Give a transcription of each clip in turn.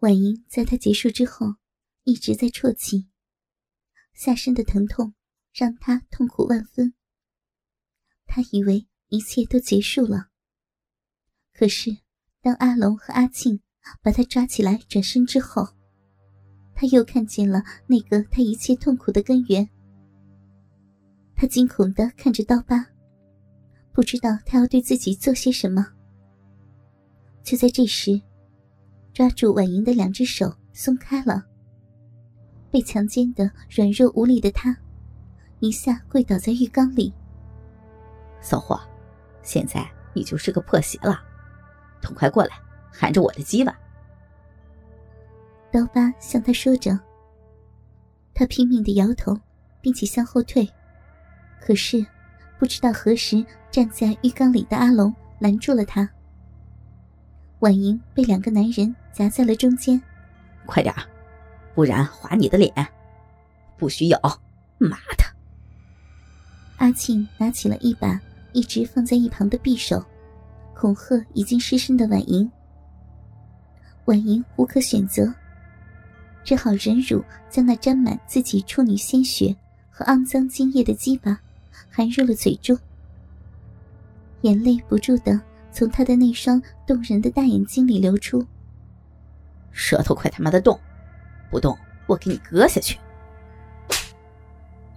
婉莹在他结束之后，一直在啜泣，下身的疼痛让他痛苦万分。他以为一切都结束了，可是当阿龙和阿庆把他抓起来转身之后，他又看见了那个他一切痛苦的根源。他惊恐的看着刀疤，不知道他要对自己做些什么。就在这时。抓住婉莹的两只手松开了，被强奸的软弱无力的她，一下跪倒在浴缸里。骚货，现在你就是个破鞋了，痛快过来，含着我的鸡吧。刀疤向他说着，他拼命的摇头，并且向后退，可是不知道何时站在浴缸里的阿龙拦住了他。婉莹被两个男人夹在了中间，快点不然划你的脸！不许咬！妈的！阿庆拿起了一把一直放在一旁的匕首，恐吓已经失身的婉莹。婉莹无可选择，只好忍辱将那沾满自己处女鲜血和肮脏精液的鸡巴含入了嘴中，眼泪不住的。从他的那双动人的大眼睛里流出，舌头快他妈的动，不动我给你割下去！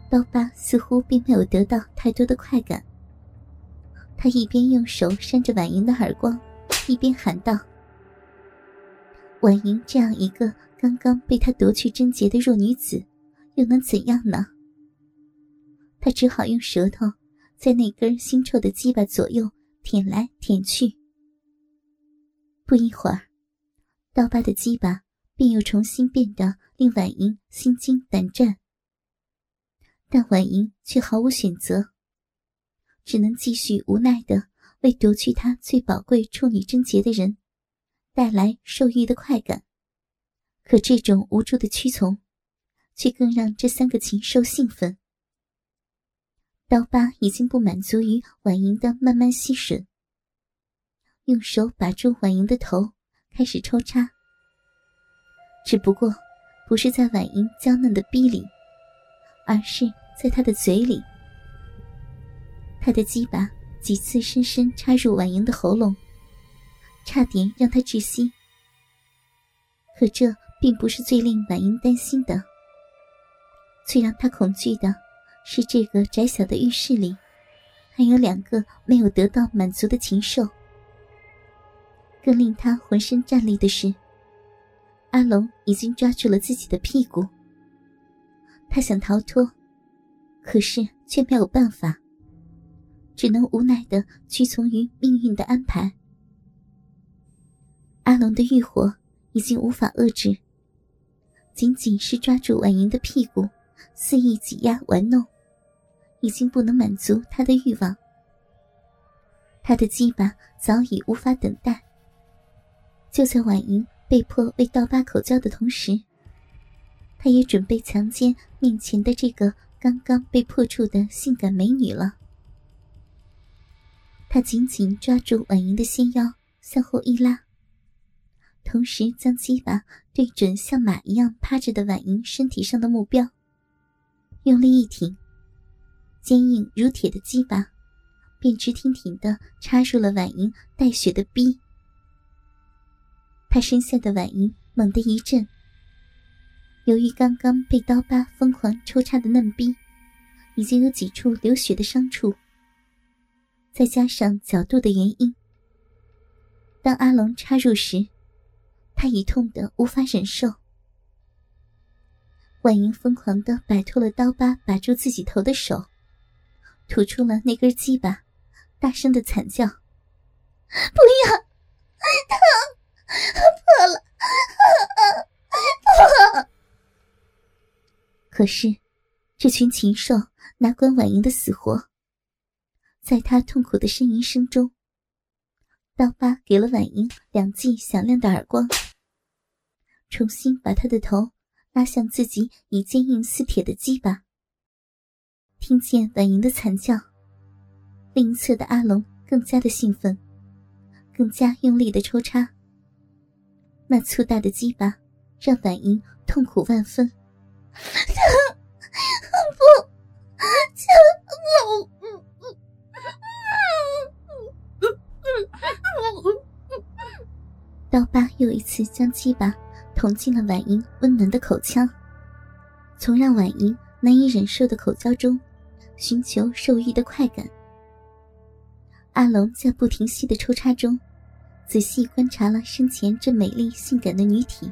刀疤似乎并没有得到太多的快感，他一边用手扇着婉莹的耳光，一边喊道：“婉莹这样一个刚刚被他夺去贞洁的弱女子，又能怎样呢？”他只好用舌头在那根腥臭的鸡巴左右。舔来舔去，不一会儿，刀疤的鸡巴便又重新变得令婉莹心惊胆战。但婉莹却毫无选择，只能继续无奈的为夺去她最宝贵处女贞洁的人带来受欲的快感。可这种无助的屈从，却更让这三个禽兽兴奋。刀疤已经不满足于婉莹的慢慢吸吮，用手把住婉莹的头，开始抽插。只不过，不是在婉莹娇嫩的逼里，而是在她的嘴里。他的鸡巴几次深深插入婉莹的喉咙，差点让她窒息。可这并不是最令婉莹担心的，最让她恐惧的。是这个窄小的浴室里，还有两个没有得到满足的禽兽。更令他浑身战栗的是，阿龙已经抓住了自己的屁股。他想逃脱，可是却没有办法，只能无奈的屈从于命运的安排。阿龙的欲火已经无法遏制，仅仅是抓住婉莹的屁股，肆意挤压玩弄。已经不能满足他的欲望，他的鸡巴早已无法等待。就在婉莹被迫为刀疤口交的同时，他也准备强奸面前的这个刚刚被破处的性感美女了。他紧紧抓住婉莹的纤腰，向后一拉，同时将鸡巴对准像马一样趴着的婉莹身体上的目标，用力一挺。坚硬如铁的鸡巴，便直挺挺的插入了婉莹带血的逼。他身下的婉莹猛地一震，由于刚刚被刀疤疯狂抽插的嫩逼，已经有几处流血的伤处，再加上角度的原因，当阿龙插入时，他已痛得无法忍受。婉莹疯狂的摆脱了刀疤把住自己头的手。吐出了那根鸡巴，大声的惨叫：“不要，疼，破了，破！”可是，这群禽兽哪管婉莹的死活？在他痛苦的呻吟声中，刀疤给了婉莹两记响亮的耳光，重新把他的头拉向自己已坚硬似铁的鸡巴。听见婉莹的惨叫，另一侧的阿龙更加的兴奋，更加用力的抽插。那粗大的鸡巴让婉莹痛苦万分。不，刀疤又一次将鸡巴捅进了婉莹温暖的口腔，从让婉莹难以忍受的口交中寻求受欲的快感。阿龙在不停息的抽插中，仔细观察了身前这美丽性感的女体。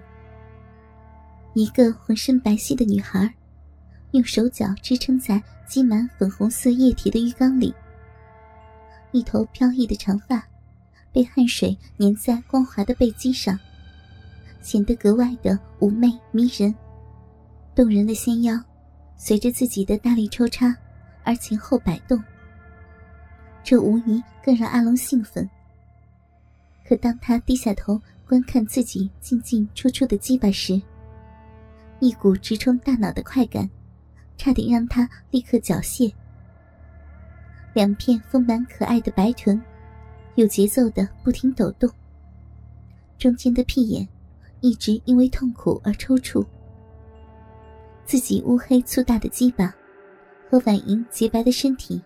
一个浑身白皙的女孩，用手脚支撑在积满粉红色液体的浴缸里，一头飘逸的长发被汗水粘在光滑的背肌上，显得格外的妩媚迷人。动人的纤腰随着自己的大力抽插而前后摆动。这无疑更让阿龙兴奋。可当他低下头观看自己进进出出的鸡巴时，一股直冲大脑的快感，差点让他立刻缴械。两片丰满可爱的白臀，有节奏的不停抖动。中间的屁眼，一直因为痛苦而抽搐。自己乌黑粗大的鸡巴，和婉莹洁白的身体。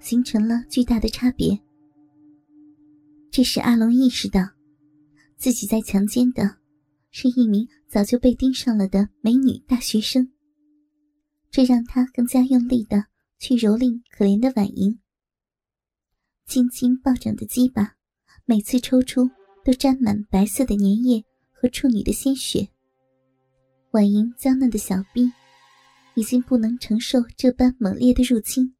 形成了巨大的差别。这时，阿龙意识到，自己在强奸的是一名早就被盯上了的美女大学生。这让他更加用力的去蹂躏可怜的婉莹。轻轻暴涨的鸡巴，每次抽出都沾满白色的粘液和处女的鲜血。婉莹娇嫩的小臂，已经不能承受这般猛烈的入侵。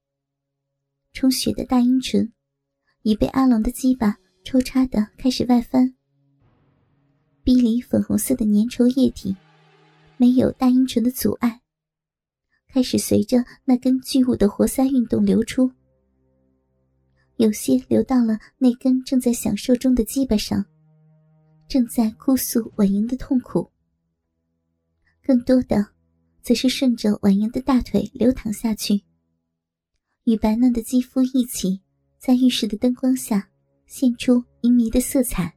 充血的大阴唇已被阿龙的鸡巴抽插的开始外翻，逼里粉红色的粘稠液体没有大阴唇的阻碍，开始随着那根巨物的活塞运动流出，有些流到了那根正在享受中的鸡巴上，正在哭诉婉莹的痛苦，更多的则是顺着婉莹的大腿流淌下去。与白嫩的肌肤一起，在浴室的灯光下现出淫迷的色彩，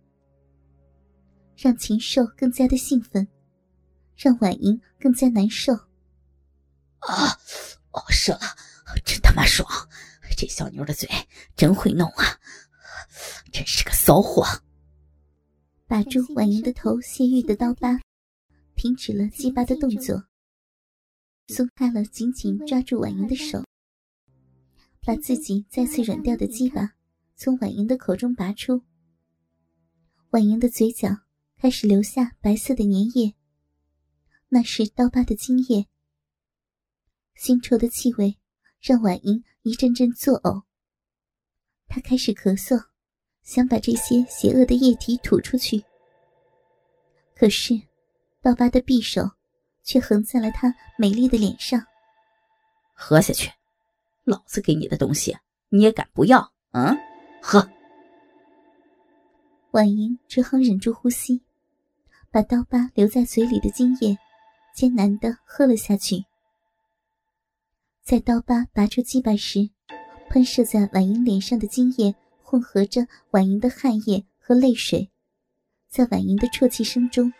让禽兽更加的兴奋，让婉莹更加难受。啊，哦，射了，真他妈爽！这小妞的嘴真会弄啊，真是个骚货。把住婉莹的头泄欲的刀疤，停止了鸡巴的动作，松开了紧紧抓住婉莹的手。把自己再次软掉的鸡巴从婉莹的口中拔出，婉莹的嘴角开始流下白色的粘液，那是刀疤的精液。腥臭的气味让婉莹一阵阵作呕，她开始咳嗽，想把这些邪恶的液体吐出去。可是，刀疤的匕首却横在了她美丽的脸上。喝下去。老子给你的东西，你也敢不要？嗯，喝。婉莹只好忍住呼吸，把刀疤留在嘴里的精液艰难的喝了下去。在刀疤拔出鸡巴时，喷射在婉莹脸上的精液混合着婉莹的汗液和泪水，在婉莹的啜泣声中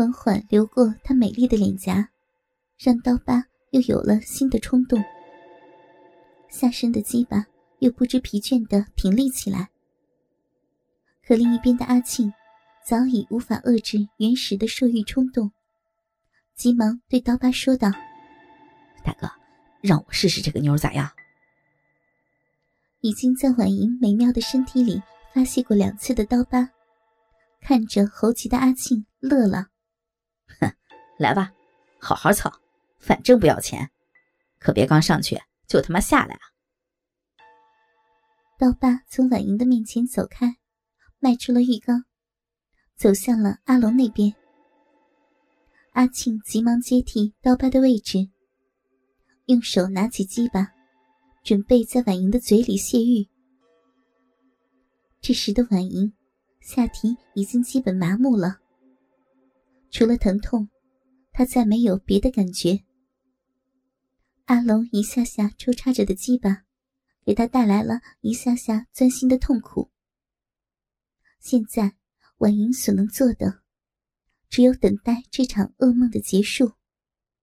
缓缓流过她美丽的脸颊，让刀疤又有了新的冲动。下身的鸡巴又不知疲倦的挺立起来，可另一边的阿庆早已无法遏制原始的兽欲冲动，急忙对刀疤说道：“大哥，让我试试这个妞咋样？”已经在婉莹美妙的身体里发泄过两次的刀疤，看着猴急的阿庆乐了：“哼，来吧，好好操，反正不要钱，可别刚上去。”就他妈下来啊！刀疤从婉莹的面前走开，迈出了浴缸，走向了阿龙那边。阿庆急忙接替刀疤的位置，用手拿起鸡巴，准备在婉莹的嘴里泄欲。这时的婉莹下体已经基本麻木了，除了疼痛，他再没有别的感觉。阿龙一下下抽插着的鸡巴，给他带来了一下下钻心的痛苦。现在，婉莹所能做的，只有等待这场噩梦的结束。